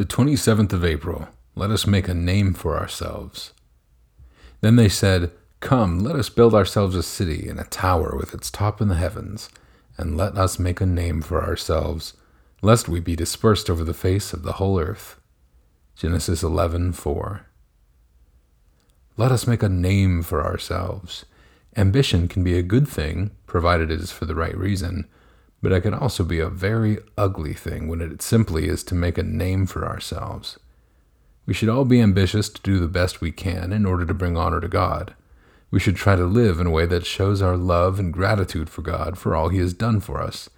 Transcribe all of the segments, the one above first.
The 27th of April, let us make a name for ourselves. Then they said, Come, let us build ourselves a city and a tower with its top in the heavens, and let us make a name for ourselves, lest we be dispersed over the face of the whole earth. Genesis 11:4. Let us make a name for ourselves. Ambition can be a good thing, provided it is for the right reason, but it can also be a very ugly thing when it simply is to make a name for ourselves. We should all be ambitious to do the best we can in order to bring honor to God. We should try to live in a way that shows our love and gratitude for God for all He has done for us,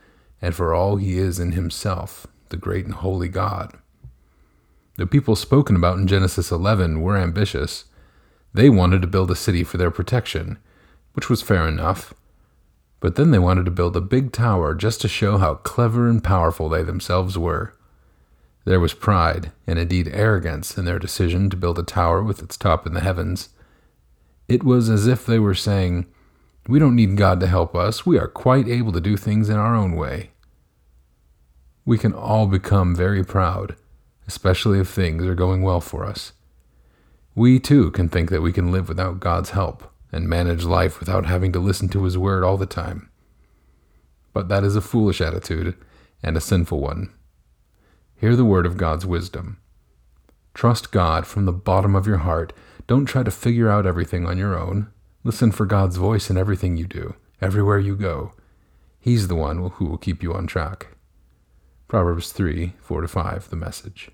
and for all He is in Himself, the great and holy God. The people spoken about in Genesis 11 were ambitious. They wanted to build a city for their protection, which was fair enough. But then they wanted to build a big tower just to show how clever and powerful they themselves were. There was pride, and indeed arrogance, in their decision to build a tower with its top in the heavens. It was as if they were saying, We don't need God to help us, we are quite able to do things in our own way. We can all become very proud, especially if things are going well for us. We too can think that we can live without God's help and manage life without having to listen to His word all the time. But that is a foolish attitude and a sinful one. Hear the word of God's wisdom. Trust God from the bottom of your heart. Don't try to figure out everything on your own. Listen for God's voice in everything you do, everywhere you go. He's the one who will keep you on track. Proverbs 3 4 5, the message.